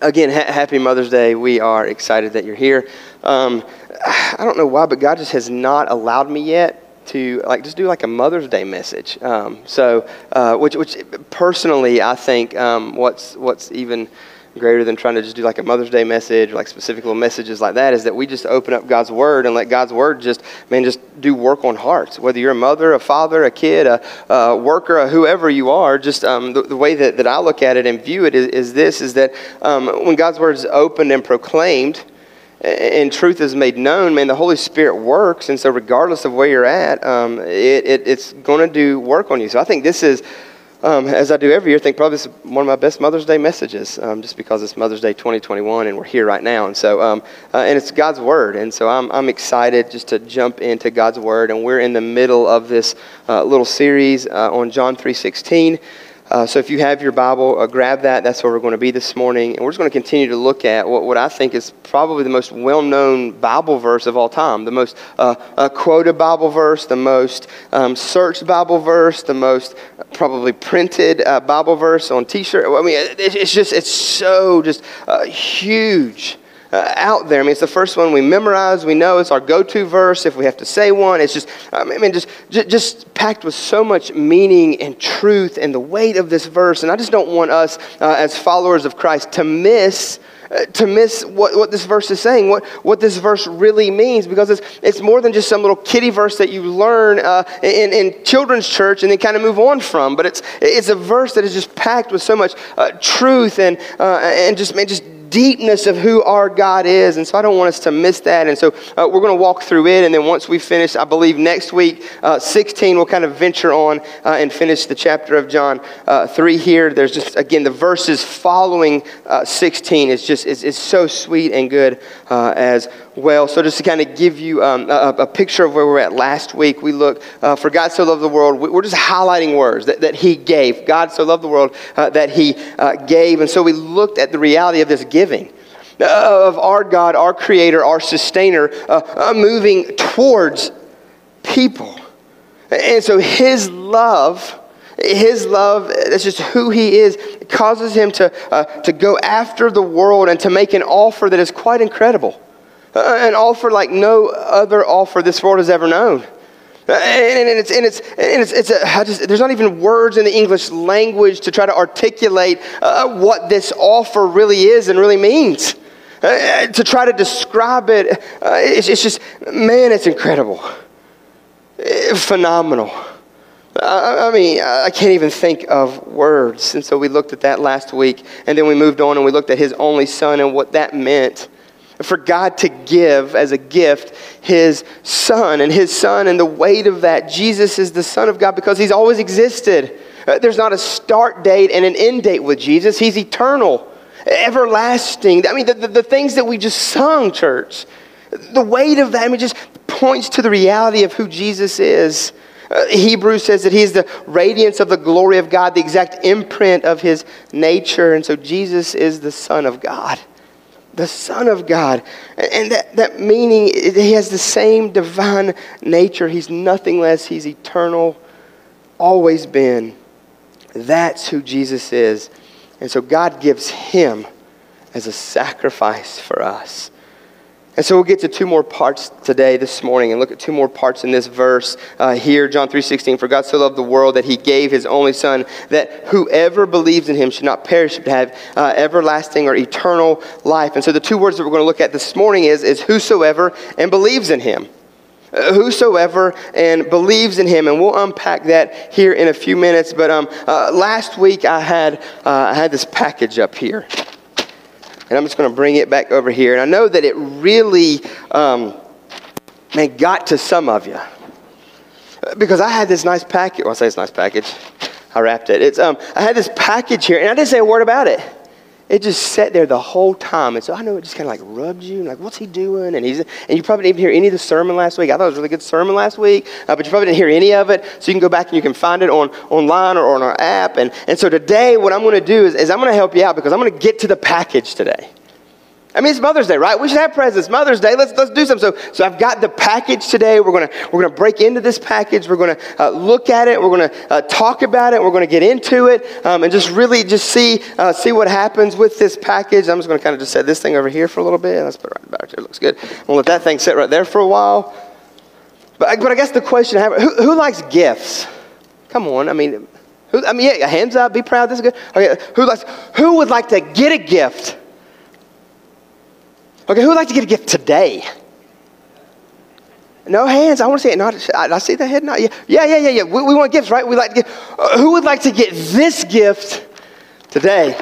again, ha- happy Mother's Day. We are excited that you're here. Um, I don't know why, but God just has not allowed me yet to like just do like a Mother's Day message. Um, so, uh, which, which personally, I think um, what's what's even greater than trying to just do like a Mother's Day message, or like specific little messages like that, is that we just open up God's Word and let God's Word just, man, just do work on hearts. Whether you're a mother, a father, a kid, a, a worker, a whoever you are, just um, the, the, way that, that I look at it and view it is, is this, is that um, when God's Word is opened and proclaimed, and truth is made known, man, the Holy Spirit works. And so, regardless of where you're at, um, it, it, it's going to do work on you. So, I think this is um, as I do every year, I think probably this is one of my best Mother's Day messages, um, just because it's Mother's Day 2021 and we're here right now. And so, um, uh, and it's God's Word. And so I'm, I'm excited just to jump into God's Word. And we're in the middle of this uh, little series uh, on John 3.16. Uh, so if you have your Bible, uh, grab that. That's where we're going to be this morning. And we're just going to continue to look at what, what I think is probably the most well known Bible verse of all time, the most uh, uh quoted Bible verse, the most um, searched Bible verse, the most probably printed uh, Bible verse on t shirt. I mean, it's just, it's so just huge uh, out there. I mean, it's the first one we memorize. We know it's our go-to verse if we have to say one. It's just, I mean, just, just packed with so much meaning and truth and the weight of this verse. And I just don't want us uh, as followers of Christ to miss uh, to miss what, what this verse is saying, what, what this verse really means, because it's, it's more than just some little kitty verse that you learn uh, in, in children's church and then kind of move on from. But it's, it's a verse that is just packed with so much uh, truth and, uh, and just, man, just deepness of who our God is. And so I don't want us to miss that. And so uh, we're going to walk through it. And then once we finish, I believe next week, uh, 16, we'll kind of venture on uh, and finish the chapter of John uh, 3 here. There's just, again, the verses following uh, 16 is just, is, is so sweet and good uh, as well. So, just to kind of give you um, a, a, picture of where we are at last week, we looked, uh, for God so loved the world, we're just highlighting words that, that He gave. God so loved the world uh, that He uh, gave. And so we looked at the reality of this giving. Uh, of our God, our Creator, our Sustainer, uh, uh, moving towards people. And so His love, his love, that's just who he is, causes him to, to go after the world and to make an offer that is quite incredible. Uh, an offer like no other offer this world has ever known. Uh, and, it's, and, it's, and it's, it's a, just, there's not even words in the English language to try to articulate uh, what this offer really is and really means. Uh, to try to describe it, uh, it's, it's, just, man, it's incredible. phenomenal. I, I mean, I can't even think of words. And so we looked at that last week, and then we moved on and we looked at his only son and what that meant for God to give as a gift his son and his son and the weight of that. Jesus is the Son of God because he's always existed. Uh, there's not a start date and an end date with Jesus, he's eternal, everlasting. I mean, the, the, the things that we just sung, church, the weight of that, I mean, just points to the reality of who Jesus is. Uh, Hebrews says that he is the radiance of the glory of God, the exact imprint of his nature. And so Jesus is the Son of God the Son of God. And that, that meaning, he has the same divine nature. He's nothing less, he's eternal, always been. That's who Jesus is. And so God gives him as a sacrifice for us. And so we'll get to two more parts today, this morning, and look at two more parts in this verse uh, here, John 3.16. For God so loved the world that he gave his only son, that whoever believes in him should not perish, but have uh, everlasting or eternal life. And so the two words that we're going to look at this morning is, is whosoever and believes in him. Uh, whosoever and believes in him and we'll unpack that here in a few minutes but um, uh, last week i had uh, i had this package up here and I'm just going to bring it back over here. And I know that it really, um, man, got to some of you. Because I had this nice package. Well, I say it's nice package. I wrapped it. It's, um, I had this package here, and I didn't say a word about it it just sat there the whole time. And so I know it just kind of like rubbed you, like, what's he doing? And he's, and you probably didn't hear any of the sermon last week. I thought it was a really good sermon last week, uh, but you probably didn't hear any of it. So you can go back and you can find it on online or on our app. And, and so today, what I'm going to do is, is I'm going to help you out because I'm going to get to the package today. I mean, it's Mother's Day, right? We should have presents. Mother's Day. Let's let's do something. So, so I've got the package today. We're gonna we're gonna break into this package. We're gonna uh, look at it. We're gonna uh, talk about it. We're gonna get into it um, and just really just see uh, see what happens with this package. I'm just gonna kind of just set this thing over here for a little bit. Let's put it right back there. It looks good. We'll let that thing sit right there for a while. But I, but I guess the question I have: Who, who likes gifts? Come on. I mean. Who, I mean, yeah, hands up, be proud. This is good. Okay, who likes? Who would like to get a gift? Okay, who would like to get a gift today? No hands. I want to see it. Not. I, see the head. Not. Yeah, yeah, yeah, yeah. yeah. We, we want gifts, right? We like to get. Uh, who would like to get this gift today?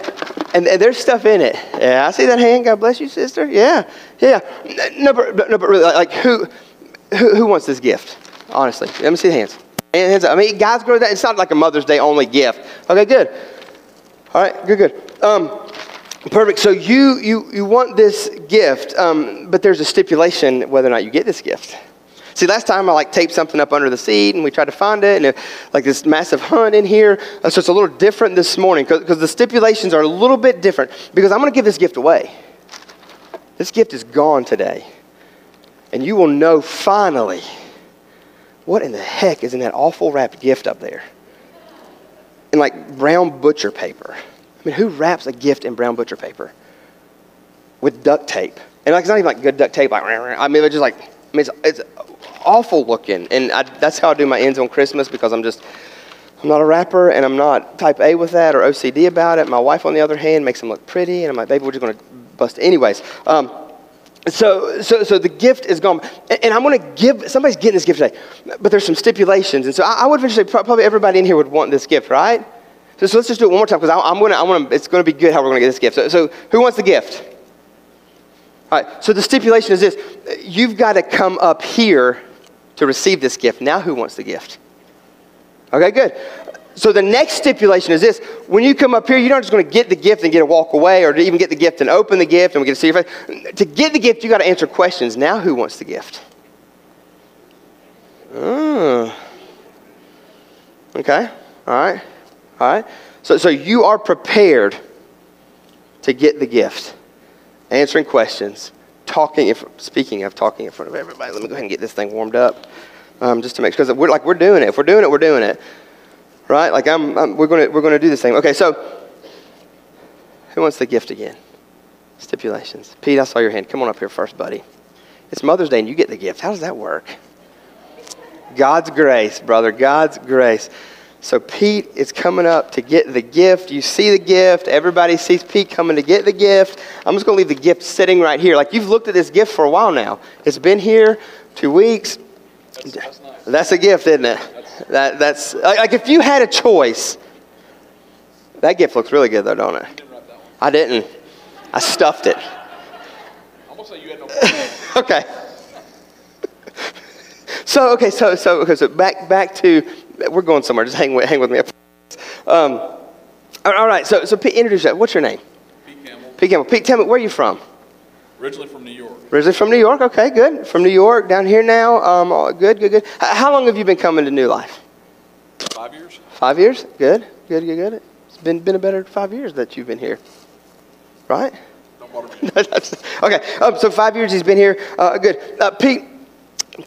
And, and, there's stuff in it. Yeah, I see that hand. God bless you, sister. Yeah, yeah. No, but no, but really, like who, who, who wants this gift? Honestly, let me see the hands. Hands up. I mean, guys, grow that. It's not like a Mother's Day only gift. Okay, good. All right, good, good. Um, perfect. So you you you want this gift, um, but there's a stipulation whether or not you get this gift. See, last time I like taped something up under the seat and we tried to find it, and it, like this massive hunt in here. Uh, so it's a little different this morning because the stipulations are a little bit different because I'm going to give this gift away. This gift is gone today. And you will know finally what in the heck is in that awful wrapped gift up there? In like brown butcher paper. Mean, who wraps a gift in brown butcher paper? With duct tape. And like, it's not even like good duct tape. Like, I mean, it's just like, I mean, it's, it's awful looking. And I, that's how I do my ends on Christmas because I'm just, I'm not a wrapper and I'm not type A with that or OCD about it. My wife, on the other hand, makes them look pretty. And I'm like, baby, we're just going to bust. Anyways, um, so, so, so the gift is gone. And, I'm going to give, somebody's getting this gift today, but there's some stipulations. And so I, I would eventually, probably everybody in here would want this gift, right? So, so let's just do it one more time because I'm to, I'm to, it's going to be good how we're going to get this gift. So, so who wants the gift? All right, so the stipulation is this you've got to come up here to receive this gift. Now, who wants the gift? Okay, good. So the next stipulation is this when you come up here, you're not just going to get the gift and get to walk away or to even get the gift and open the gift and we get to see your face. To get the gift, you've got to answer questions. Now, who wants the gift? Oh. Okay, all right, all right. So, so you are prepared to get the gift, answering questions, talking, if, speaking of talking in front of everybody. Let me go ahead and get this thing warmed up um, just to make sure, because we're like, we're doing it. If we're doing it, we're doing it right? Like I'm, I'm we're going we're gonna do this thing. Okay, so who wants the gift again? Stipulations. Pete, I saw your hand. Come on up here first, buddy. It's Mother's Day and you get the gift. How does that work? God's grace, brother. God's grace. So Pete is coming up to get the gift. You see the gift. Everybody sees Pete coming to get the gift. I'm just going to leave the gift sitting right here. Like you've looked at this gift for a while now. It's been here two weeks. That's, that's, nice. that's a gift, isn't it? That, that's like if you had a choice. That gift looks really good though, don't it? Didn't I didn't. I stuffed it. No. okay. so okay, so so okay, so back back to we're going somewhere. Just hang with hang with me. Um, all right. So so Pete, introduce yourself. What's your name? Pete Campbell. Pete Campbell. Pete, tell me where are you from? Originally from New York. Originally from New York. Okay, good. From New York, down here now. Um, good, good, good. How long have you been coming to New Life? Five years. Five years. Good, good, good, good. It's been been a better five years that you've been here, right? Don't bother me. okay. Um, so five years he's been here. Uh, good. Uh, Pete,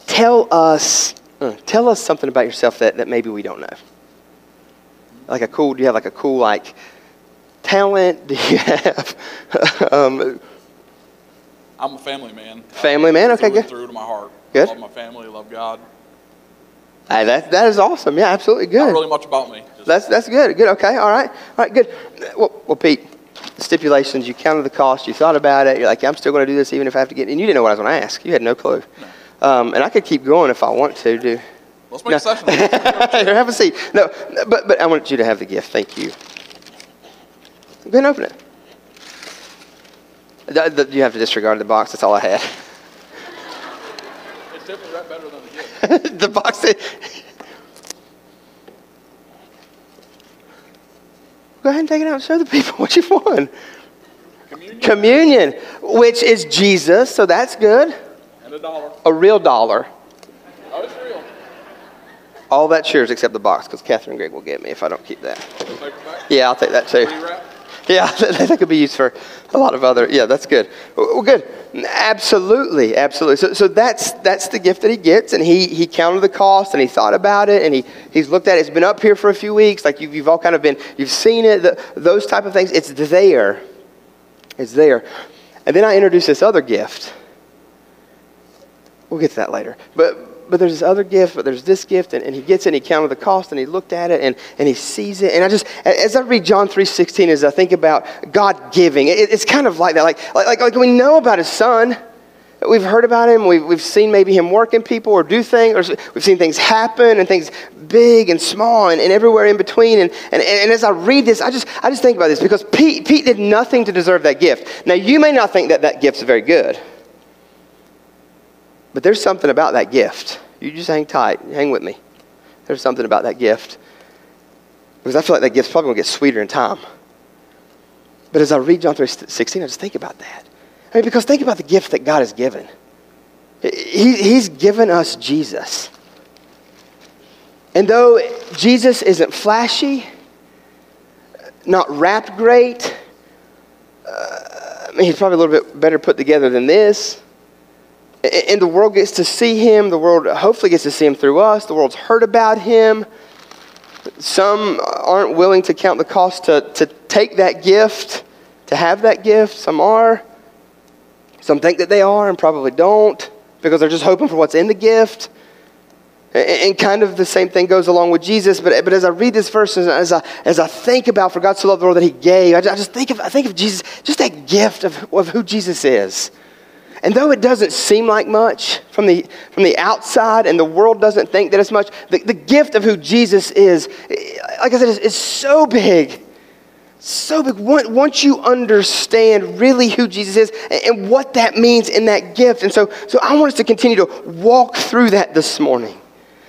tell us uh, tell us something about yourself that, that maybe we don't know. Like a cool. Do you have like a cool like talent? Do you have um, I'm a family man. Family man, okay, good. Through to my heart. Good. I love my family, love God. Hey, that, that is awesome. Yeah, absolutely good. Not really much about me. That's, that's good. Good. Okay. All right. All right. Good. Well, well Pete, the stipulations, you counted the cost, you thought about it. You're like, yeah, I'm still going to do this even if I have to get, and you didn't know what I was going to ask. You had no clue. No. Um, and I could keep going if I want to. Do. Let's make no. a session. Here, have a seat. No, but, but I want you to have the gift. Thank you. Go ahead and open it. You have to disregard the box. That's all I had. It's definitely right better than the gift. the box. Go ahead and take it out and show the people what you've won. Communion. Communion, which is Jesus, so that's good. And a dollar. A real dollar. Oh, it's real. All that's yours except the box, because Catherine Greg will get me if I don't keep that. Yeah, I'll take that too. Yeah, that could be used for a lot of other. Yeah, that's good. Well, good. Absolutely, absolutely. So, so that's that's the gift that he gets, and he he counted the cost, and he thought about it, and he he's looked at it. It's been up here for a few weeks. Like you've, you've all kind of been, you've seen it. The, those type of things. It's there. It's there. And then I introduce this other gift. We'll get to that later. But but there's this other gift, but there's this gift, and, and he gets it and he counted the cost and he looked at it and, and he sees it. And I just, as I read John 3.16, as I think about God giving, it, it's kind of like that. Like, like, like we know about his son. We've heard about him. We've, we've seen maybe him working people or do things, or we've seen things happen and things big and small and, and everywhere in between. And, and, and as I read this, I just, I just think about this because Pete, Pete did nothing to deserve that gift. Now, you may not think that that gift's very good. But there's something about that gift. You just hang tight. Hang with me. There's something about that gift. Because I feel like that gift's probably going to get sweeter in time. But as I read John 3 16, I just think about that. I mean, because think about the gift that God has given. He, he's given us Jesus. And though Jesus isn't flashy, not wrapped great, uh, I mean, he's probably a little bit better put together than this. And the world gets to see him. The world hopefully gets to see him through us. The world's heard about him. Some aren't willing to count the cost to, to take that gift, to have that gift. Some are. Some think that they are and probably don't because they're just hoping for what's in the gift. And kind of the same thing goes along with Jesus. But, but as I read this verse, as I, as I think about for God so loved the world that He gave, I just think of, I think of Jesus, just that gift of, of who Jesus is. And though it doesn't seem like much from the, from the outside and the world doesn't think that it's much, the, the gift of who Jesus is, like I said, is, is so big. So big. Once you understand really who Jesus is and what that means in that gift. And so, so I want us to continue to walk through that this morning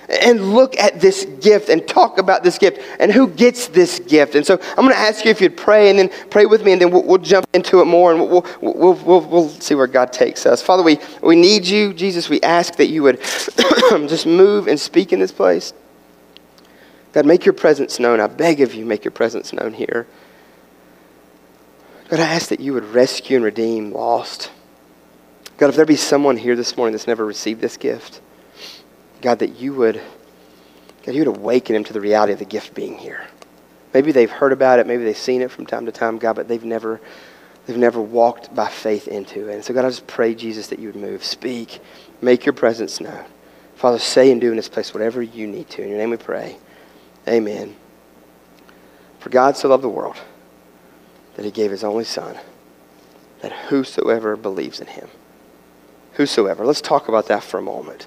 and look at this gift and talk about this gift and who gets this gift. And so I'm going to ask you if you'd pray and then pray with me, and then we'll, we'll jump into it more and we'll, we'll, we'll, we'll, see where God takes us. Father, we, we need you. Jesus, we ask that you would just move and speak in this place. God, make your presence known. I beg of you, make your presence known here. God, I ask that you would rescue and redeem lost. God, if there be someone here this morning that's never received this gift, God, that you would, God, you would awaken them to the reality of the gift being here. Maybe they've heard about it, maybe they've seen it from time to time, God, but they've never, they've never walked by faith into it. And so, God, I just pray, Jesus, that you would move, speak, make your presence known. Father, say and do in this place whatever you need to. In your name we pray. Amen. For God so loved the world that he gave his only Son, that whosoever believes in him, whosoever, let's talk about that for a moment.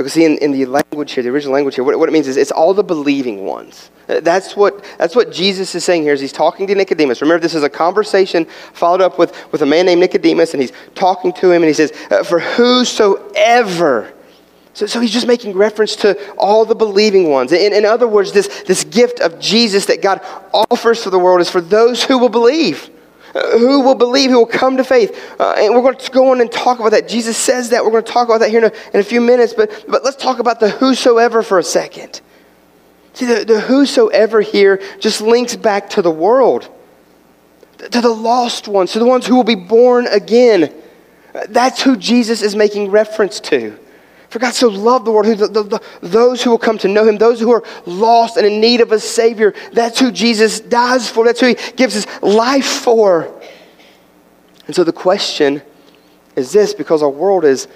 Because see, in, in the language here, the original language here, what, what it means is it's all the believing ones. Uh, that's what, that's what Jesus is saying here as he's talking to Nicodemus. Remember, this is a conversation followed up with, with a man named Nicodemus, and he's talking to him, and he says, uh, For whosoever. So, so he's just making reference to all the believing ones. In, in other words, this, this gift of Jesus that God offers to the world is for those who will believe who will believe, who will come to faith. Uh, and we're going to go on and talk about that. Jesus says that. We're going to talk about that here in a, in a few minutes. But, but let's talk about the whosoever for a second. See, the, the whosoever here just links back to the world, to the lost ones, to the ones who will be born again. That's who Jesus is making reference to. For God so loved the world, the, the, those who will come to know him, those who are lost and in need of a Savior, that's who Jesus dies for. That's who he gives his life for. And so the question is this because our world is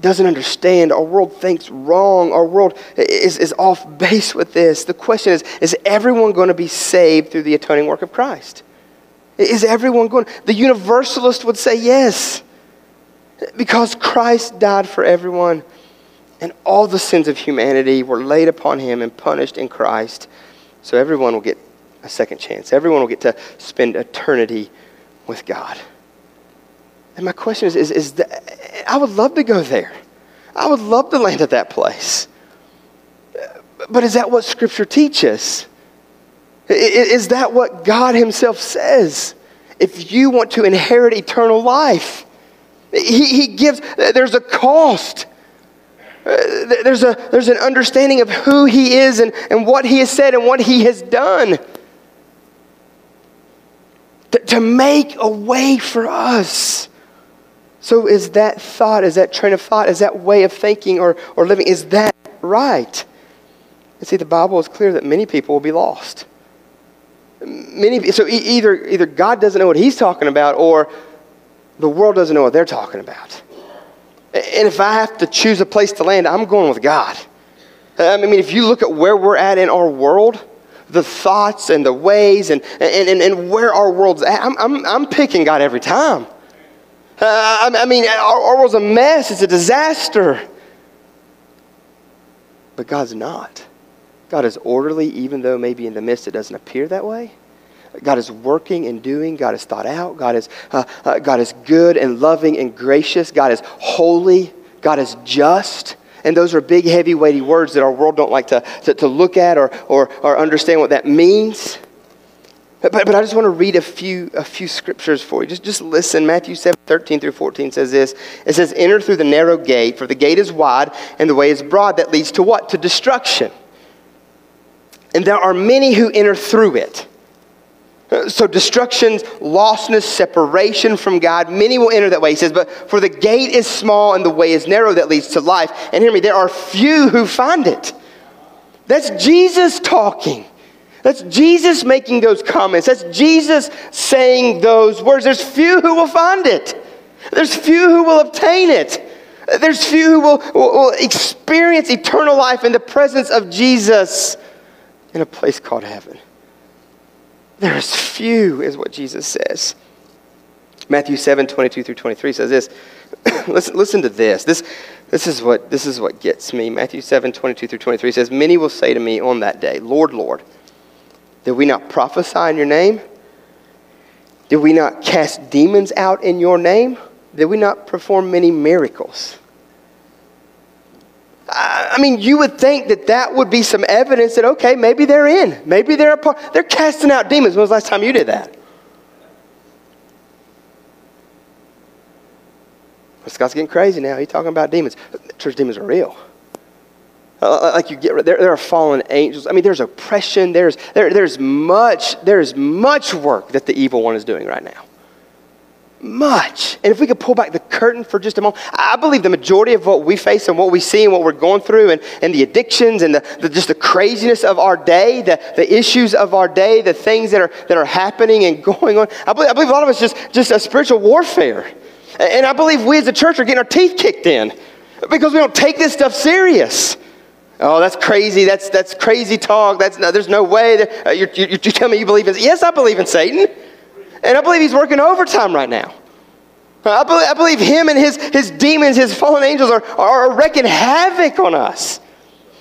doesn't understand. Our world thinks wrong. Our world is, is off base with this. The question is Is everyone going to be saved through the atoning work of Christ? Is everyone going? The universalist would say yes. Because Christ died for everyone, and all the sins of humanity were laid upon him and punished in Christ. So everyone will get a second chance. Everyone will get to spend eternity with God. And my question is, is, is I would love to go there. I would love to land at that place. But is that what Scripture teaches? Is that what God Himself says? If you want to inherit eternal life, he, he gives, there's a cost. Uh, there's, a, there's an understanding of who he is and, and what he has said and what he has done. to, to make a way for us. So, is that thought, is that train of thought, is that way of thinking or, or living, is that right? And see, the Bible is clear that many people will be lost. Many, so either, either God doesn't know what he's talking about or the world doesn't know what they're talking about. And if I have to choose a place to land, I'm going with God. I mean, if you look at where we're at in our world, the thoughts and the ways and, and, and, and where our world's at, I'm, I'm, I'm picking God every time. Uh, I, mean, our, our world's a mess, it's a disaster. But God's not. God is orderly, even though maybe in the midst it doesn't appear that way. God is working and doing. God is thought out. God is, uh, uh, God is good and loving and gracious. God is holy. God is just. And those are big, heavy, weighty words that our world don't like to, to, to look at or, or, or understand what that means. But, but, I just want to read a few, a few scriptures for you. Just, just listen. Matthew 7, 13 through 14 says this. It says, Enter through the narrow gate, for the gate is wide and the way is broad that leads to what? To destruction. And there are many who enter through it. So, destructions, lostness, separation from God, many will enter that way. He says, But for the gate is small and the way is narrow that leads to life. And hear me, there are few who find it. That's Jesus talking. That's Jesus making those comments. That's Jesus saying those words. There's few who will find it, there's few who will obtain it. There's few who will, will, will experience eternal life in the presence of Jesus in a place called heaven. There's few, is what Jesus says. Matthew 7, 22 through 23 says this. listen, listen to this. this. This is, what, this is what gets me. Matthew 7, 22 through 23 says, Many will say to me on that day, Lord, Lord, did we not prophesy in your name? Did we not cast demons out in your name? Did we not perform many miracles? I mean, you would think that that would be some evidence that, okay, maybe they're in. Maybe they're a part. They're casting out demons. When was the last time you did that? Scott's getting crazy now. He's talking about demons. Church demons are real. Uh, like you get there, there are fallen angels. I mean, there's oppression. There's there, there's much there's much work that the evil one is doing right now much. And if we could pull back the curtain for just a moment, I believe the majority of what we face and what we see and what we're going through and, and the addictions and the, the, just the craziness of our day, the, the issues of our day, the things that are, that are happening and going on, I believe, I believe a lot of us just, just a spiritual warfare. And I believe we as a church are getting our teeth kicked in because we don't take this stuff serious. Oh, that's crazy. That's, that's crazy talk. That's, no, there's no way. That, uh, you're, you, you tell me you believe in Yes, I believe in Satan. And I believe he's working overtime right now. I believe, I believe him and his, his demons, his fallen angels, are, are wreaking havoc on us.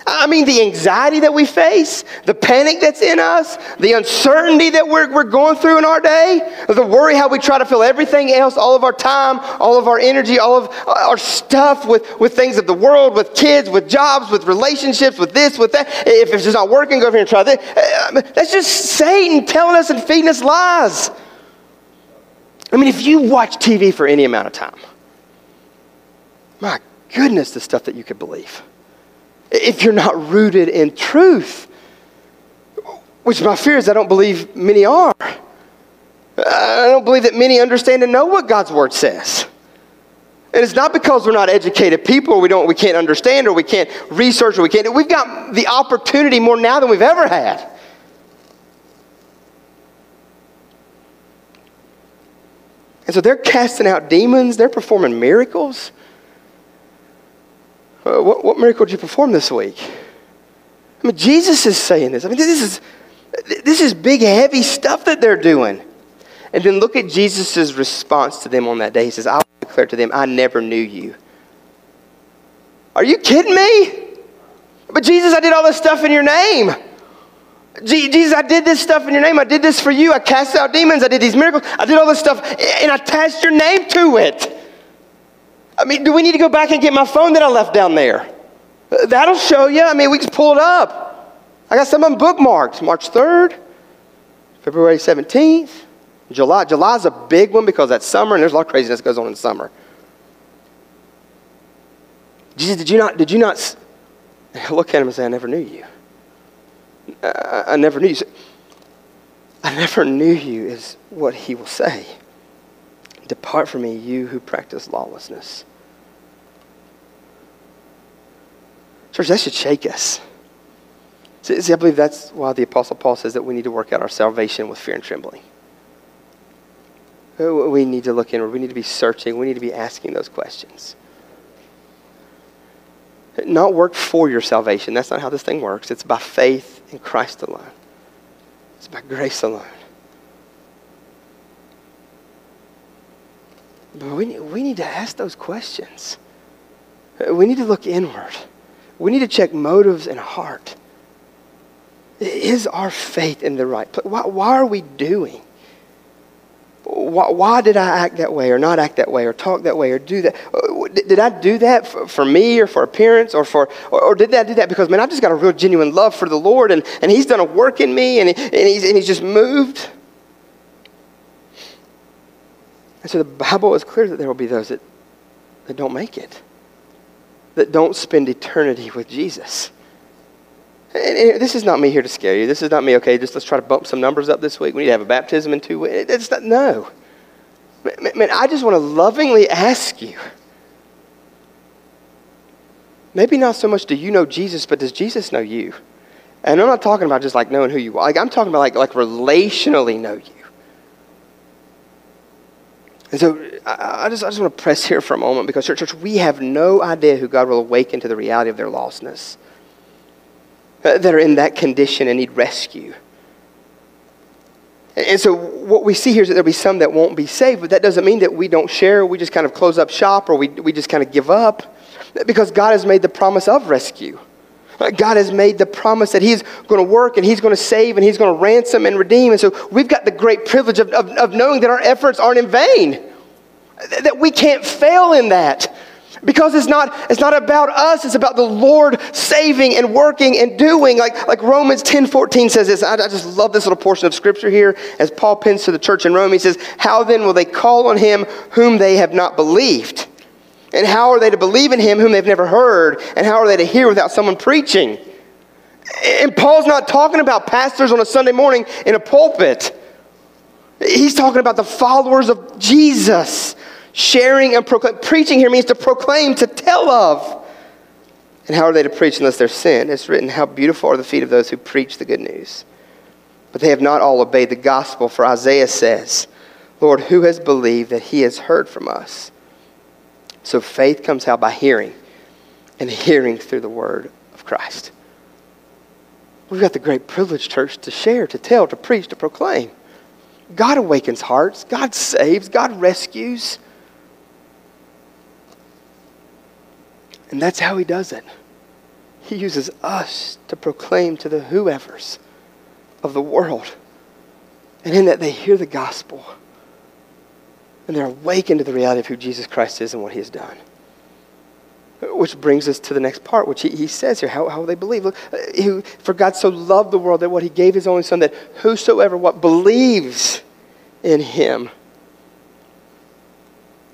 I mean, the anxiety that we face, the panic that's in us, the uncertainty that we're, we're going through in our day, the worry how we try to fill everything else, all of our time, all of our energy, all of our stuff with, with things of the world, with kids, with jobs, with relationships, with this, with that. If it's just not working, go over here and try this. Uh, that's just Satan telling us and feeding us lies. I mean, if you watch TV for any amount of time, my goodness, the stuff that you could believe. If you're not rooted in truth, which my fear is I don't believe many are. I don't believe that many understand and know what God's word says. And it's not because we're not educated people or we, don't, we can't understand or we can't research or we can't. We've got the opportunity more now than we've ever had. And so they're casting out demons, they're performing miracles. Uh, what, what miracle did you perform this week? I mean, Jesus is saying this. I mean, this is, this is big, heavy stuff that they're doing. And then look at Jesus' response to them on that day. He says, I declare to them, I never knew you. Are you kidding me? But Jesus, I did all this stuff in your name. Jesus, I did this stuff in your name. I did this for you. I cast out demons. I did these miracles. I did all this stuff, and I attached your name to it. I mean, do we need to go back and get my phone that I left down there? Uh, that'll show you. I mean, we just pull it up. I got some of them bookmarked. March 3rd, February 17th, July. July's a big one because that's summer, and there's a lot of craziness that goes on in summer. Jesus, did you not, did you not, look at him and say, I never knew you. I, I never knew you. I never knew you, is what he will say. Depart from me, you who practice lawlessness. Church, that should shake us. See, I believe that's why the Apostle Paul says that we need to work out our salvation with fear and trembling. Uh, we need to look inward. We need to be searching. We need to be asking those questions. Not work for your salvation. That's not how this thing works. It's by faith in Christ alone, it's by grace alone. But we, we need to ask those questions. We need to look inward. We need to check motives and heart. Is our faith in the right place? Why, why are we doing? Why, why, did I act that way or not act that way or talk that way or do that? Uh, did I do that for, for me or for appearance or for, or, or, did I do that because, man, I've just got a real genuine love for the Lord and, and He's done a work in me and, he, and, he's, and He's just moved? And so the Bible is clear that there will be those that, that don't make it, that don't spend eternity with Jesus. And this is not me here to scare you. This is not me, okay, just let's try to bump some numbers up this week. We need to have a baptism in two weeks. It's not, no. Man, I just want to lovingly ask you. Maybe not so much do you know Jesus, but does Jesus know you? And I'm not talking about just like knowing who you are. Like I'm talking about like, like relationally know you. And so I just, I just want to press here for a moment because, church, church, we have no idea who God will awaken to the reality of their lostness, that are in that condition and need rescue. And so what we see here is that there'll be some that won't be saved, but that doesn't mean that we don't share, we just kind of close up shop, or we, we just kind of give up, because God has made the promise of rescue. Uh, God has made the promise that He's going to work and He's going to save and He's going to ransom and redeem. And so we've got the great privilege of, of, of knowing that our efforts aren't in vain, that we can't fail in that. Because it's not, it's not about us, it's about the Lord saving and working and doing. Like, like Romans 10 14 says this. I, I just love this little portion of scripture here as Paul pins to the church in Rome. He says, How then will they call on him whom they have not believed? And how are they to believe in him whom they've never heard? And how are they to hear without someone preaching? And Paul's not talking about pastors on a Sunday morning in a pulpit. He's talking about the followers of Jesus. Sharing and proclaim. Preaching here means to proclaim, to tell of. And how are they to preach unless they're sin? It's written, How beautiful are the feet of those who preach the good news. But they have not all obeyed the gospel, for Isaiah says, Lord, who has believed that he has heard from us? So faith comes out by hearing, and hearing through the word of Christ. We've got the great privilege, church, to share, to tell, to preach, to proclaim. God awakens hearts, God saves, God rescues. And that's how He does it. He uses us to proclaim to the whoever's of the world. And in that, they hear the gospel and they're awakened to the reality of who Jesus Christ is and what he has done. Which brings us to the next part, which he, he says here. How, how will they believe? Look, uh, he, for God so loved the world that what he gave his only son, that whosoever what believes in him,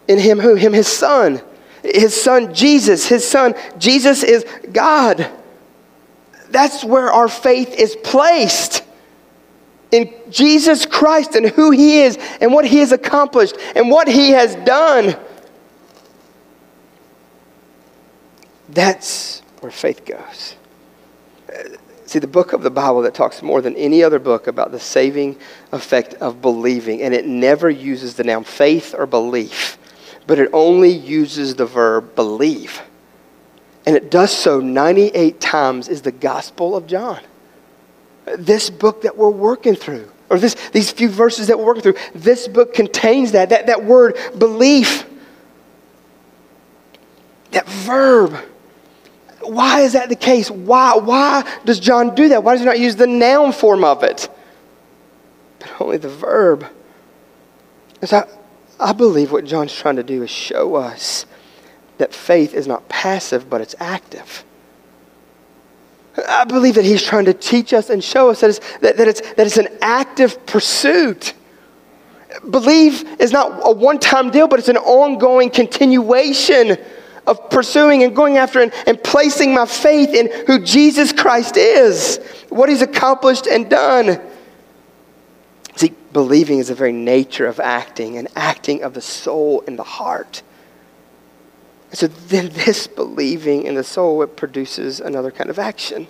in him who? Him, his son. His son Jesus. His son Jesus is God. That's where our faith is placed in Jesus Christ and who He is and what He has accomplished and what He has done. That's where faith goes. See, the book of the Bible that talks more than any other book about the saving effect of believing, and it never uses the noun faith or belief, but it only uses the verb believe. And it does so 98 times, is the Gospel of John this book that we're working through, or this, these few verses that we're working through, this book contains that, that, that word belief, that verb. Why is that the case? Why, why does John do that? Why does he not use the noun form of it? But only the verb. So I, I believe what John's trying to do is show us that faith is not passive, but it's active. I believe that he's trying to teach us and show us that it's, that, that it's, that it's an active pursuit. Believe is not a one time deal, but it's an ongoing continuation of pursuing and going after and, and placing my faith in who Jesus Christ is, what he's accomplished and done. Believing is the very nature of acting, and acting of the soul and the heart. And so then this believing in the soul, it produces another kind of action.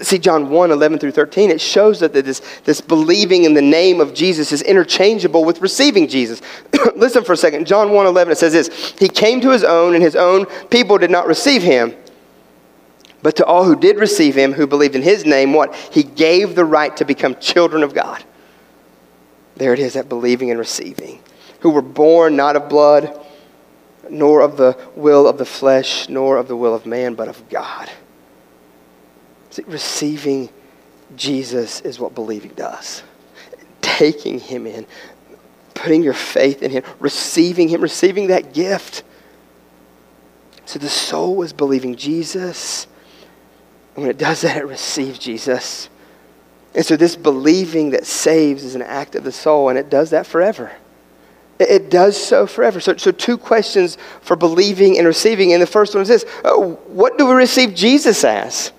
See, John 1 11 through 13, it shows that this, this believing in the name of Jesus is interchangeable with receiving Jesus. Listen for a second. John 1 11, it says this He came to his own, and his own people did not receive him. But to all who did receive him, who believed in his name, what? He gave the right to become children of God. There it is, that believing and receiving. Who were born not of blood, nor of the will of the flesh, nor of the will of man, but of God. See, receiving Jesus is what believing does. Taking him in, putting your faith in him, receiving him, receiving that gift. So the soul is believing Jesus. And when it does that, it receives Jesus. And so this believing that saves is an act of the soul, and it does that forever. It does so forever. So, so two questions for believing and receiving. And the first one is this uh, What do we receive Jesus as?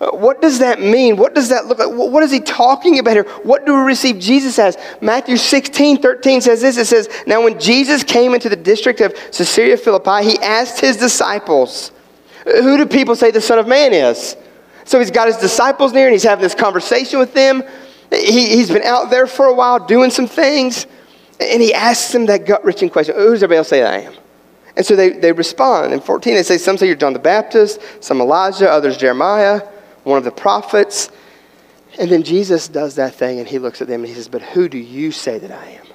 Uh, what does that mean? What does that look like? What is he talking about here? What do we receive Jesus as? Matthew 16, 13 says this. It says, Now when Jesus came into the district of Caesarea Philippi, he asked his disciples, Who do people say the Son of Man is? So he's got his disciples near and he's having this conversation with them. He, he's been out there for a while doing some things. And he asks them that gut wrenching question Who does everybody else say I am? And so they, they respond. In 14, they say, Some say you're John the Baptist, some Elijah, others Jeremiah, one of the prophets. And then Jesus does that thing and he looks at them and he says, But who do you say that I am?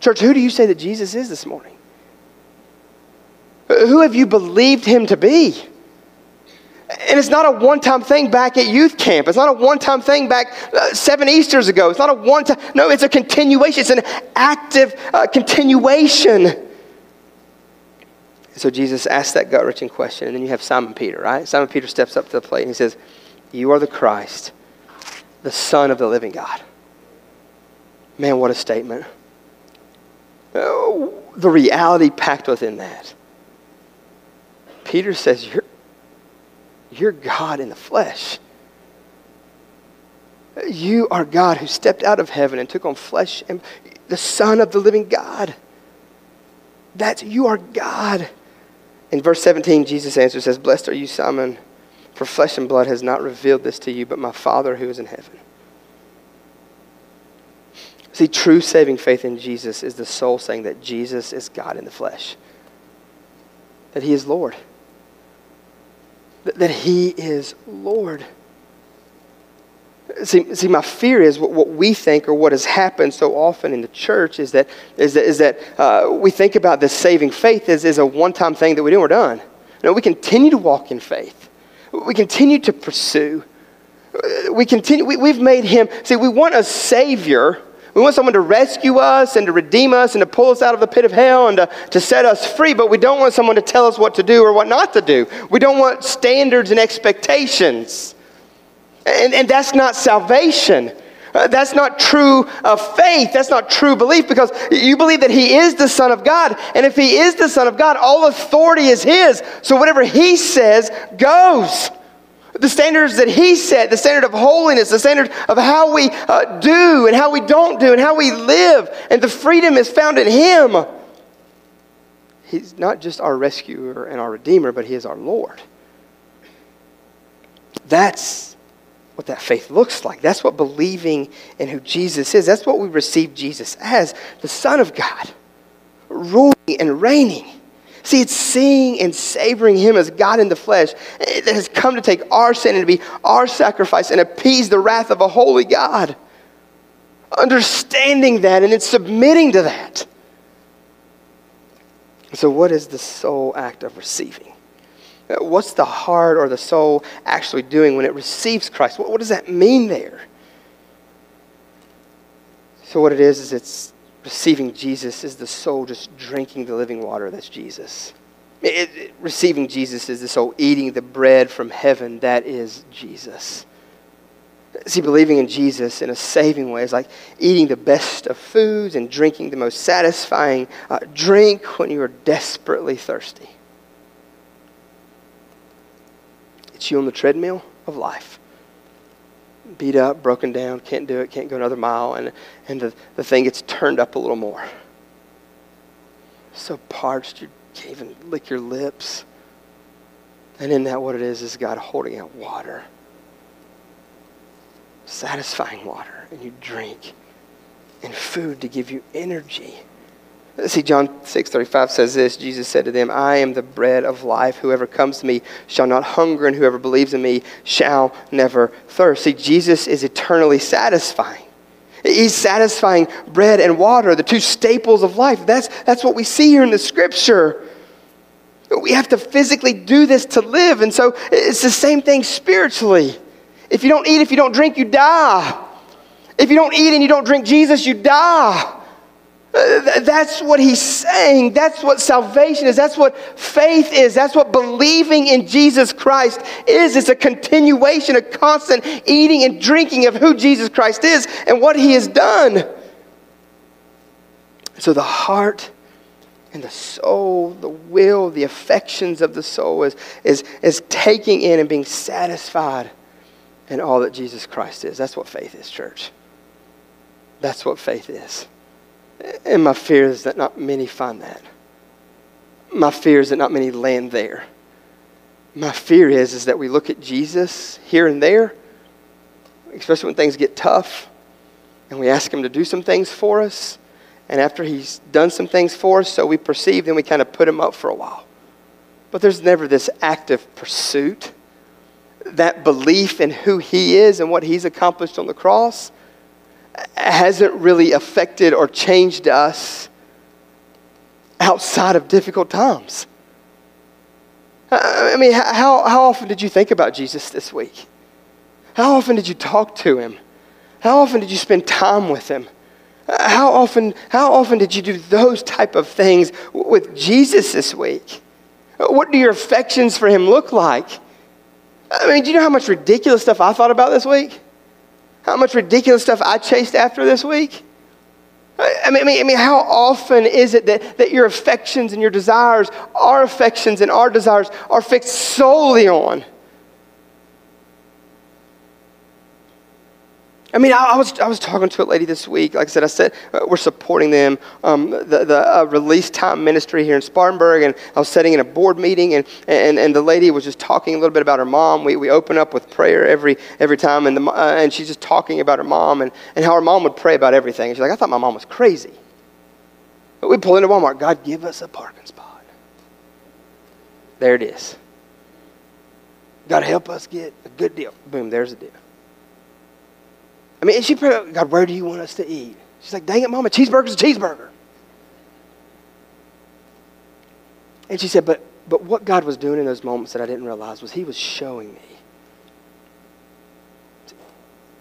Church, who do you say that Jesus is this morning? Who have you believed him to be? And it's not a one time thing back at youth camp. It's not a one time thing back uh, seven Easters ago. It's not a one time. No, it's a continuation. It's an active uh, continuation. so Jesus asks that gut wrenching question. And then you have Simon Peter, right? Simon Peter steps up to the plate and he says, You are the Christ, the Son of the living God. Man, what a statement. Oh, the reality packed within that. Peter says, You're you're God in the flesh. You are God who stepped out of heaven and took on flesh and the Son of the living God. That's you are God. In verse 17, Jesus answers, says, Blessed are you, Simon, for flesh and blood has not revealed this to you, but my Father who is in heaven. See, true saving faith in Jesus is the soul saying that Jesus is God in the flesh, that he is Lord that He is Lord. See, see, my fear is what, what we think or what has happened so often in the church is that, is that, is that uh, we think about this saving faith as, as a one time thing that we do and we're done. No, we continue to walk in faith, we continue to pursue. We continue, we, we've made him, see, we want a savior we want someone to rescue us and to redeem us and to pull us out of the pit of hell and to, to set us free, but we don't want someone to tell us what to do or what not to do. We don't want standards and expectations. And, and that's not salvation. Uh, that's not true uh, faith. That's not true belief because you believe that He is the Son of God. And if He is the Son of God, all authority is His. So whatever He says goes. The standards that he set, the standard of holiness, the standard of how we uh, do and how we don't do and how we live, and the freedom is found in him. He's not just our rescuer and our redeemer, but he is our Lord. That's what that faith looks like. That's what believing in who Jesus is. That's what we receive Jesus as the Son of God, ruling and reigning. See, it's seeing and savoring Him as God in the flesh eh, that has come to take our sin and to be our sacrifice and appease the wrath of a holy God. Understanding that and then submitting to that. So, what is the soul act of receiving? Eh, what's the heart or the soul actually doing when it receives Christ? What, what does that mean there? So, what it is, is it's receiving Jesus is the soul just drinking the living water that's Jesus. It, it, receiving Jesus is the soul eating the bread from heaven that is Jesus. See, believing in Jesus in a saving way is like eating the best of foods and drinking the most satisfying uh, drink when you are desperately thirsty. It's you on the treadmill of life. Beat up, broken down, can't do it, can't go another mile, and, and the, the thing gets turned up a little more. So parched, you can't even lick your lips. And in that, what it is, is God holding out water, satisfying water, and you drink, and food to give you energy. See, John 6:35 says this, Jesus said to them, I am the bread of life. Whoever comes to me shall not hunger, and whoever believes in me shall never thirst. See, Jesus is eternally satisfying. He's satisfying bread and water, the two staples of life. That's, that's what we see here in the scripture. We have to physically do this to live. And so it's the same thing spiritually. If you don't eat, if you don't drink, you die. If you don't eat and you don't drink Jesus, you die. Uh, that's what he's saying. That's what salvation is. That's what faith is. That's what believing in Jesus Christ is. It's a continuation, a constant eating and drinking of who Jesus Christ is and what he has done. So the heart and the soul, the will, the affections of the soul is, is, is taking in and being satisfied in all that Jesus Christ is. That's what faith is, church. That's what faith is. And my fear is that not many find that. My fear is that not many land there. My fear is, is that we look at Jesus here and there, especially when things get tough, and we ask him to do some things for us. And after he's done some things for us, so we perceive, then we kind of put him up for a while. But there's never this active pursuit, that belief in who he is and what he's accomplished on the cross hasn't really affected or changed us outside of difficult times. I mean, how, how often did you think about Jesus this week? How often did you talk to him? How often did you spend time with him? How often, how often did you do those type of things with Jesus this week? What do your affections for him look like? I mean, do you know how much ridiculous stuff I thought about this week? How much ridiculous stuff I chased after this week? I mean, I mean, I mean, how often is it that, that your affections and your desires, our affections and our desires, are fixed solely on I mean, I, I, was, I was talking to a lady this week. Like I said, I said uh, we're supporting them, um, the, the uh, release time ministry here in Spartanburg. And I was sitting in a board meeting, and, and, and the lady was just talking a little bit about her mom. We, we open up with prayer every, every time, and, the, uh, and she's just talking about her mom and, and how her mom would pray about everything. And she's like, I thought my mom was crazy. But we pull into Walmart, God, give us a parking spot. There it is. God, help us get a good deal. Boom, there's a deal. I mean, and she prayed, God, where do you want us to eat? She's like, dang it, Mama, cheeseburger's a cheeseburger. And she said, but, but what God was doing in those moments that I didn't realize was He was showing me.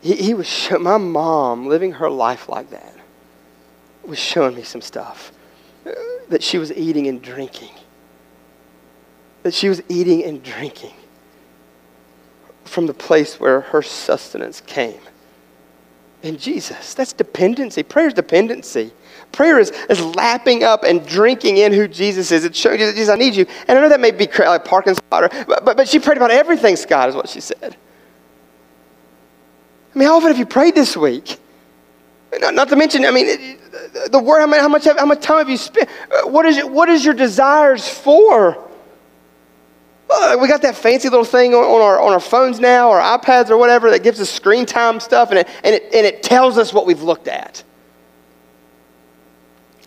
He, he was show, my mom living her life like that was showing me some stuff uh, that she was eating and drinking. That she was eating and drinking from the place where her sustenance came in Jesus. That's dependency. Prayer is dependency. Prayer is, is lapping up and drinking in who Jesus is. It's showing you that Jesus, I need you. And I know that may be like parking spot, or, but, but, but she prayed about everything, Scott, is what she said. I mean, how often have you prayed this week? Not, not to mention, I mean, the word, how much, how much time have you spent? What is, what is your desires for? Uh, we got that fancy little thing on, on, our, on our phones now, or iPads or whatever, that gives us screen time stuff, and it, and, it, and it tells us what we've looked at.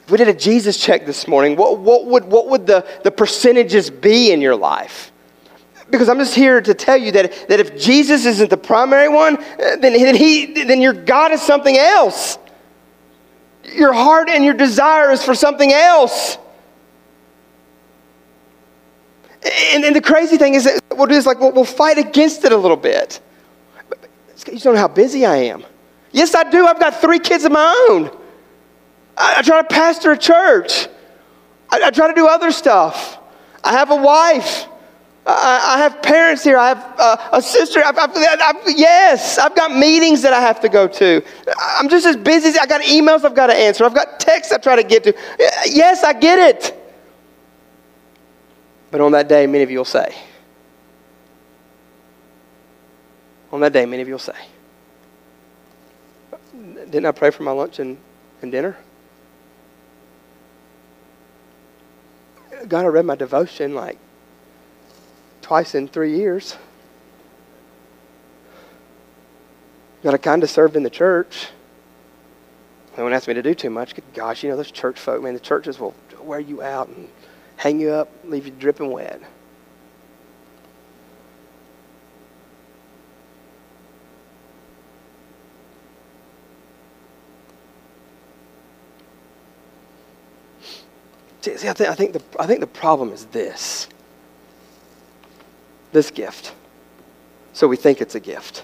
If we did a Jesus check this morning, what, what would, what would the, the percentages be in your life? Because I'm just here to tell you that, that if Jesus isn't the primary one, then, then, he, then your God is something else. Your heart and your desire is for something else. And, and the crazy thing is that we'll do is like, we'll, we'll fight against it a little bit. You don't know how busy I am. Yes, I do. I've got three kids of my own. I, I try to pastor a church. I, I, try to do other stuff. I have a wife. I, I have parents here. I have uh, a sister. I've, I've, yes, I've got meetings that I have to go to. I'm just as busy. I got emails I've got to answer. I've got texts I try to get to. Yes, I get it. But on that day, many of you will say, on that day, many of you will say, didn't I pray for my lunch and, and dinner? God, I read my devotion like twice in three years. God, I kind of served in the church. No one asked me to do too much. Gosh, you know, those church folk, man, the churches will wear you out and hang you up, leave you dripping wet. See, see I, th- I, think the, I think the problem is this this gift. So we think it's a gift.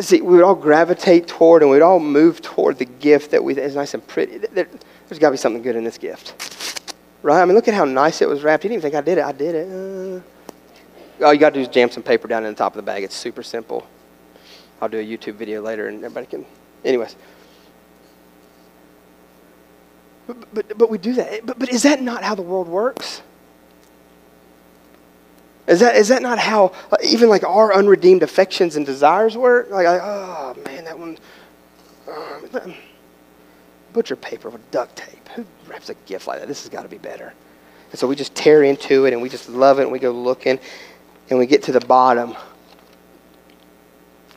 See, we would all gravitate toward and we'd all move toward the gift that we think is nice and pretty. There, has got to be something good in this gift. Right? I mean, look at how nice it was wrapped. You didn't even think I did it. I did it. Uh, all you got to do is jam some paper down in the top of the bag. It's super simple. I'll do a YouTube video later and everybody can. Anyways. But, but, but we do that. But, but is that not how the world works? Is that, is that not how even like our unredeemed affections and desires work? Like, like oh man, that one. Uh, butcher paper with duct tape. Who wraps a gift like that? This has got to be better. And so we just tear into it and we just love it and we go looking and we get to the bottom.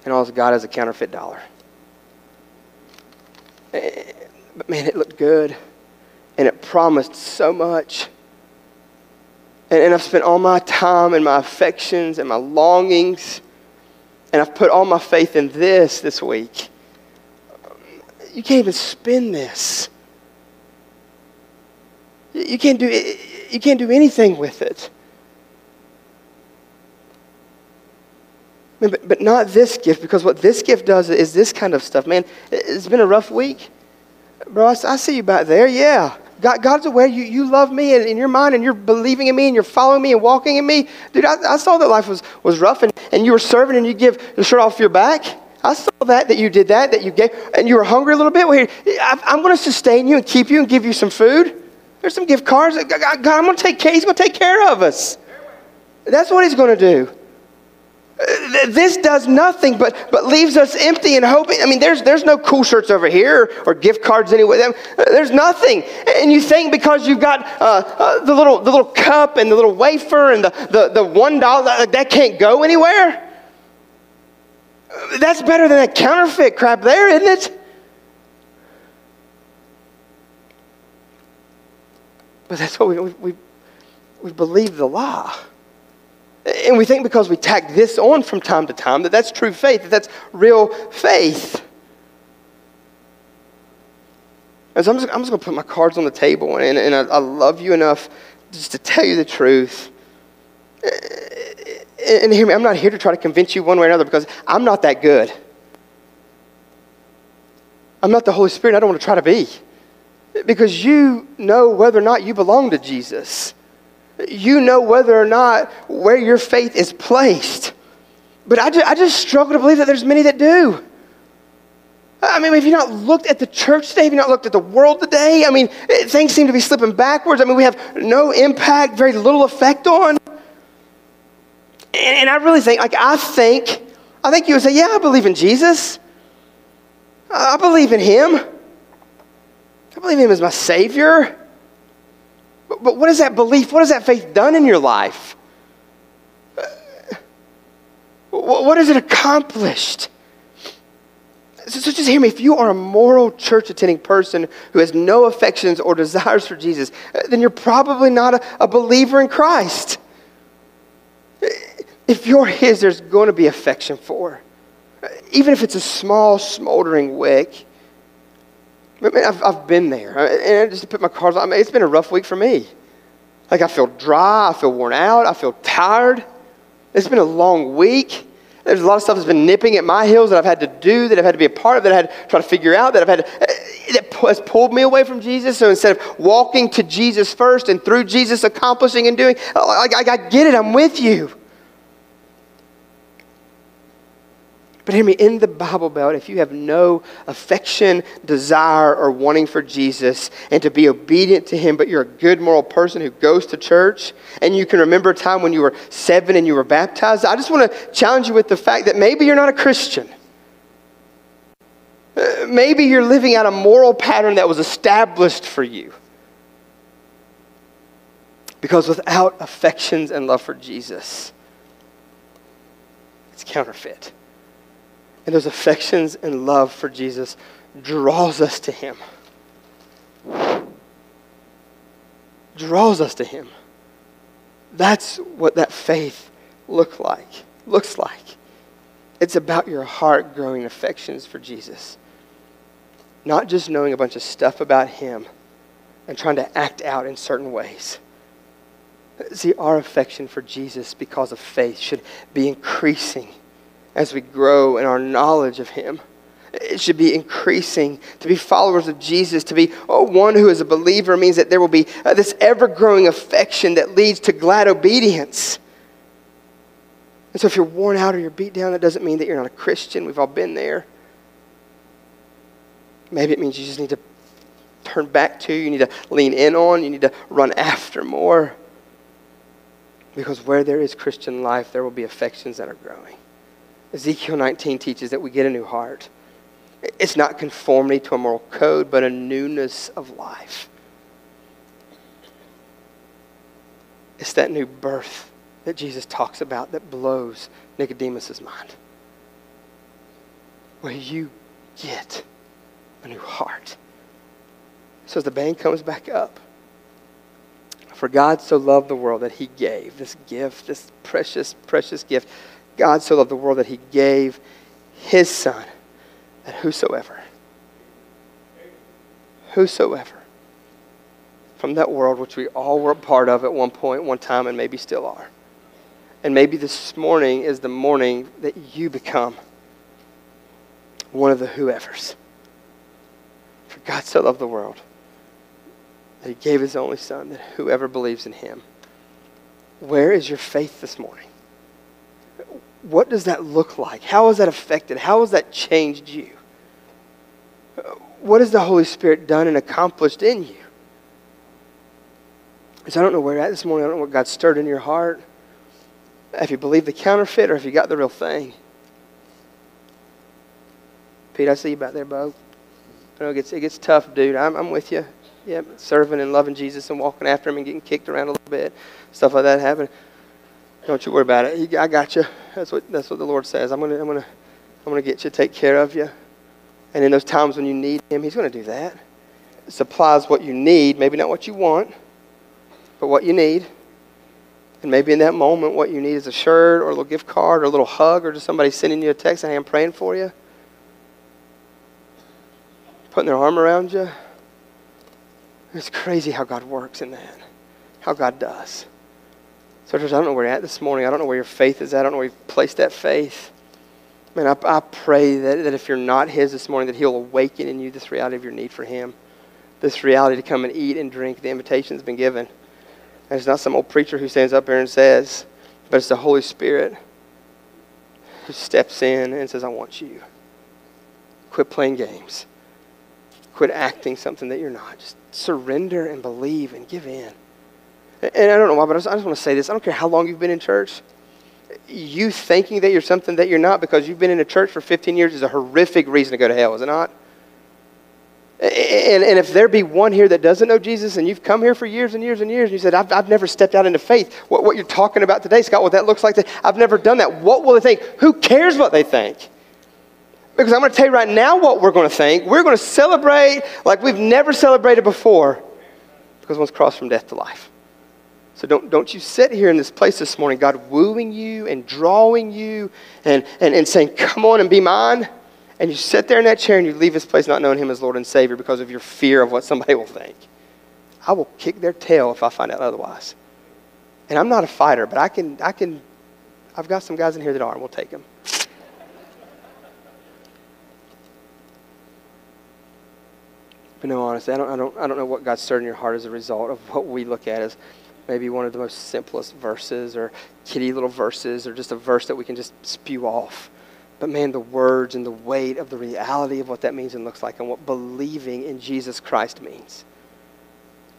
And all God has a counterfeit dollar. Eh, but man, it looked good and it promised so much. And, and I've spent all my time and my affections and my longings, and I've put all my faith in this this week. You can't even spin this. You can't do, eh, you can't do anything with it. But, but not this gift, because what this gift does is this kind of stuff. Man, it's been a rough week. Bro, I, see you back there. Yeah. God, God's aware you, you love me and in your mind and you're believing in me and you're following me and walking in me. Dude, I, I saw that life was, was rough and, and you were serving and you give the shirt off your back. I saw that, that you did that, that you gave, and you were hungry a little bit. Well, here, I'm going to sustain you and keep you and give you some food. There's some gift cards. God, I'm going to take care, He's going to take care of us. That's what He's going to do. This does nothing but, but leaves us empty and hoping. I mean, there's, there's no cool shirts over here or gift cards anyway. There's nothing. And you think because you've got uh, uh, the, little, the little cup and the little wafer and the, the, the $1, that, that can't go anywhere? That's better than that counterfeit crap there, isn't it? But that's what we, we, we, believe the law. And we think because we tack this on from time to time that that's true faith, that that's real faith. And so I'm just, I'm just going to put my cards on the table, and, and I, I, love you enough just to tell you the truth. And hear me, I'm not here to try to convince you one way or another because I'm not that good. I'm not the Holy Spirit, I don't want to try to be. Because you know whether or not you belong to Jesus you know whether or not where your faith is placed. But I just, I just struggle to believe that there's many that do. I mean, have you not looked at the church today? Have you not looked at the world today? I mean, things seem to be slipping backwards. I mean, we have no impact, very little effect on. And, and I really think, like, I think, I think you would say, yeah, I believe in Jesus. I believe in Him. I believe in Him as my Savior. But but what is that belief? What has that faith done in your life? Uh, what has it accomplished? So, so, just hear me. If you are a moral church attending person who has no affections or desires for Jesus, uh, then you're probably not a, a believer in Christ. If you're His, there's going to be affection for. Even if it's a small, smoldering wick, I mean, I've, I've been there. And just to put my cards on, I mean, it's been a rough week for me. Like, I feel dry, I feel worn out, I feel tired. It's been a long week. There's a lot of stuff that's been nipping at my heels that I've had to do, that I've had to be a part of, that I had to try to figure out, that I've had to, eh, that has pulled me away from Jesus. So instead of walking to Jesus first and through Jesus accomplishing and doing, I, I, I get it, I'm with you. But hear me, in the Bible Belt, if you have no affection, desire, or wanting for Jesus and to be obedient to Him, but you're a good moral person who goes to church, and you can remember a time when you were seven and you were baptized, I just want to challenge you with the fact that maybe you're not a Christian. Uh, Maybe you're living out a moral pattern that was established for you. Because without affections and love for Jesus, it's counterfeit. And those affections and love for Jesus draws us to him. Draws us to him. That's what that faith look like, looks like. It's about your heart growing affections for Jesus. Not just knowing a bunch of stuff about him and trying to act out in certain ways. See, our affection for Jesus because of faith should be increasing as we grow in our knowledge of him. It should be increasing. To be followers of Jesus, to be oh, one who is a believer, means that there will be uh, this ever growing affection that leads to glad obedience. And so, if you're worn out or you're beat down, that doesn't mean that you're not a Christian. We've all been there. Maybe it means you just need to turn back to, you need to lean in on, you need to run after more. Because where there is Christian life, there will be affections that are growing. Ezekiel 19 teaches that we get a new heart. It's not conformity to a moral code, but a newness of life. It's that new birth that Jesus talks about that blows Nicodemus' mind. Where you get a new heart. So as the band comes back up, for God so loved the world that he gave this gift, this precious, precious gift. God so loved the world that he gave his son, that whosoever, whosoever, from that world which we all were a part of at one point, one time, and maybe still are. And maybe this morning is the morning that you become one of the whoever's. For God so loved the world that he gave his only son, that whoever believes in him. Where is your faith this morning? What does that look like? How has that affected? How has that changed you? What has the Holy Spirit done and accomplished in you? So I don't know where you're at this morning. I don't know what God stirred in your heart. If you believe the counterfeit or if you got the real thing. Pete, I see you back there, Bo. I know it gets, it gets tough, dude. I'm, I'm with you. Yeah, serving and loving Jesus and walking after him and getting kicked around a little bit. Stuff like that happen. Don't you worry about it. I got you. That's what, that's what the Lord says. I'm going to I'm gonna, I'm gonna get you, take care of you. And in those times when you need him, he's going to do that. Supplies what you need, maybe not what you want, but what you need. And maybe in that moment, what you need is a shirt or a little gift card or a little hug or just somebody sending you a text saying, hey, I'm praying for you. Putting their arm around you. It's crazy how God works in that, how God does. So, I don't know where you're at this morning. I don't know where your faith is at. I don't know where you've placed that faith. Man, I, I pray that, that if you're not His this morning, that He'll awaken in you this reality of your need for Him. This reality to come and eat and drink. The invitation's been given. And it's not some old preacher who stands up here and says, but it's the Holy Spirit who steps in and says, I want you. Quit playing games. Quit acting something that you're not. Just surrender and believe and give in. And I don't know why, but I just, I just want to say this. I don't care how long you've been in church. You thinking that you're something that you're not because you've been in a church for 15 years is a horrific reason to go to hell, is it not? And, and if there be one here that doesn't know Jesus and you've come here for years and years and years and you said, I've, I've never stepped out into faith, what, what you're talking about today, Scott, what that looks like, I've never done that. What will they think? Who cares what they think? Because I'm going to tell you right now what we're going to think. We're going to celebrate like we've never celebrated before because one's crossed from death to life. So don't, don't you sit here in this place this morning, God wooing you and drawing you and, and, and saying, Come on and be mine. And you sit there in that chair and you leave this place not knowing Him as Lord and Savior because of your fear of what somebody will think. I will kick their tail if I find out otherwise. And I'm not a fighter, but I can, I can, I've got some guys in here that are, and we'll take them. But no, honestly, I don't, I, don't, I don't know what God stirred in your heart as a result of what we look at as maybe one of the most simplest verses or kitty little verses or just a verse that we can just spew off. But man, the words and the weight of the reality of what that means and looks like and what believing in Jesus Christ means.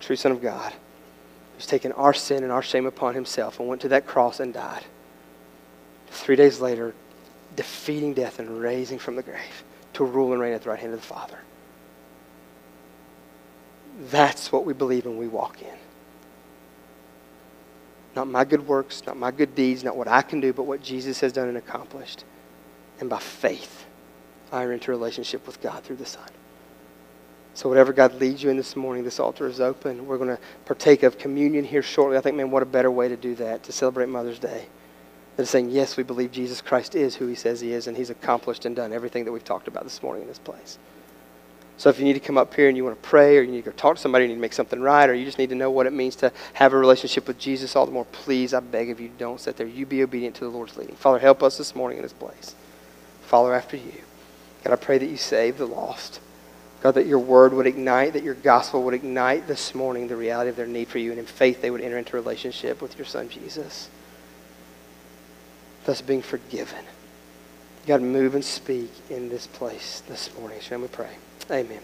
True Son of God, who's taken our sin and our shame upon himself and went to that cross and died. Three days later, defeating death and raising from the grave to rule and reign at the right hand of the Father. That's what we believe and we walk in. Not my good works, not my good deeds, not what I can do, but what Jesus has done and accomplished. And by faith, I enter relationship with God through the Son. So, whatever God leads you in this morning, this altar is open. We're going to partake of communion here shortly. I think, man, what a better way to do that, to celebrate Mother's Day, than saying, yes, we believe Jesus Christ is who he says he is, and he's accomplished and done everything that we've talked about this morning in this place. So if you need to come up here and you want to pray, or you need to go talk to somebody, you need to make something right, or you just need to know what it means to have a relationship with Jesus all the more, please, I beg of you, don't sit there. You be obedient to the Lord's leading. Father, help us this morning in this place. Follow after you. God, I pray that you save the lost. God, that your word would ignite, that your gospel would ignite this morning the reality of their need for you, and in faith they would enter into relationship with your son Jesus. Thus being forgiven. God, move and speak in this place this morning. Shall we pray? Amen.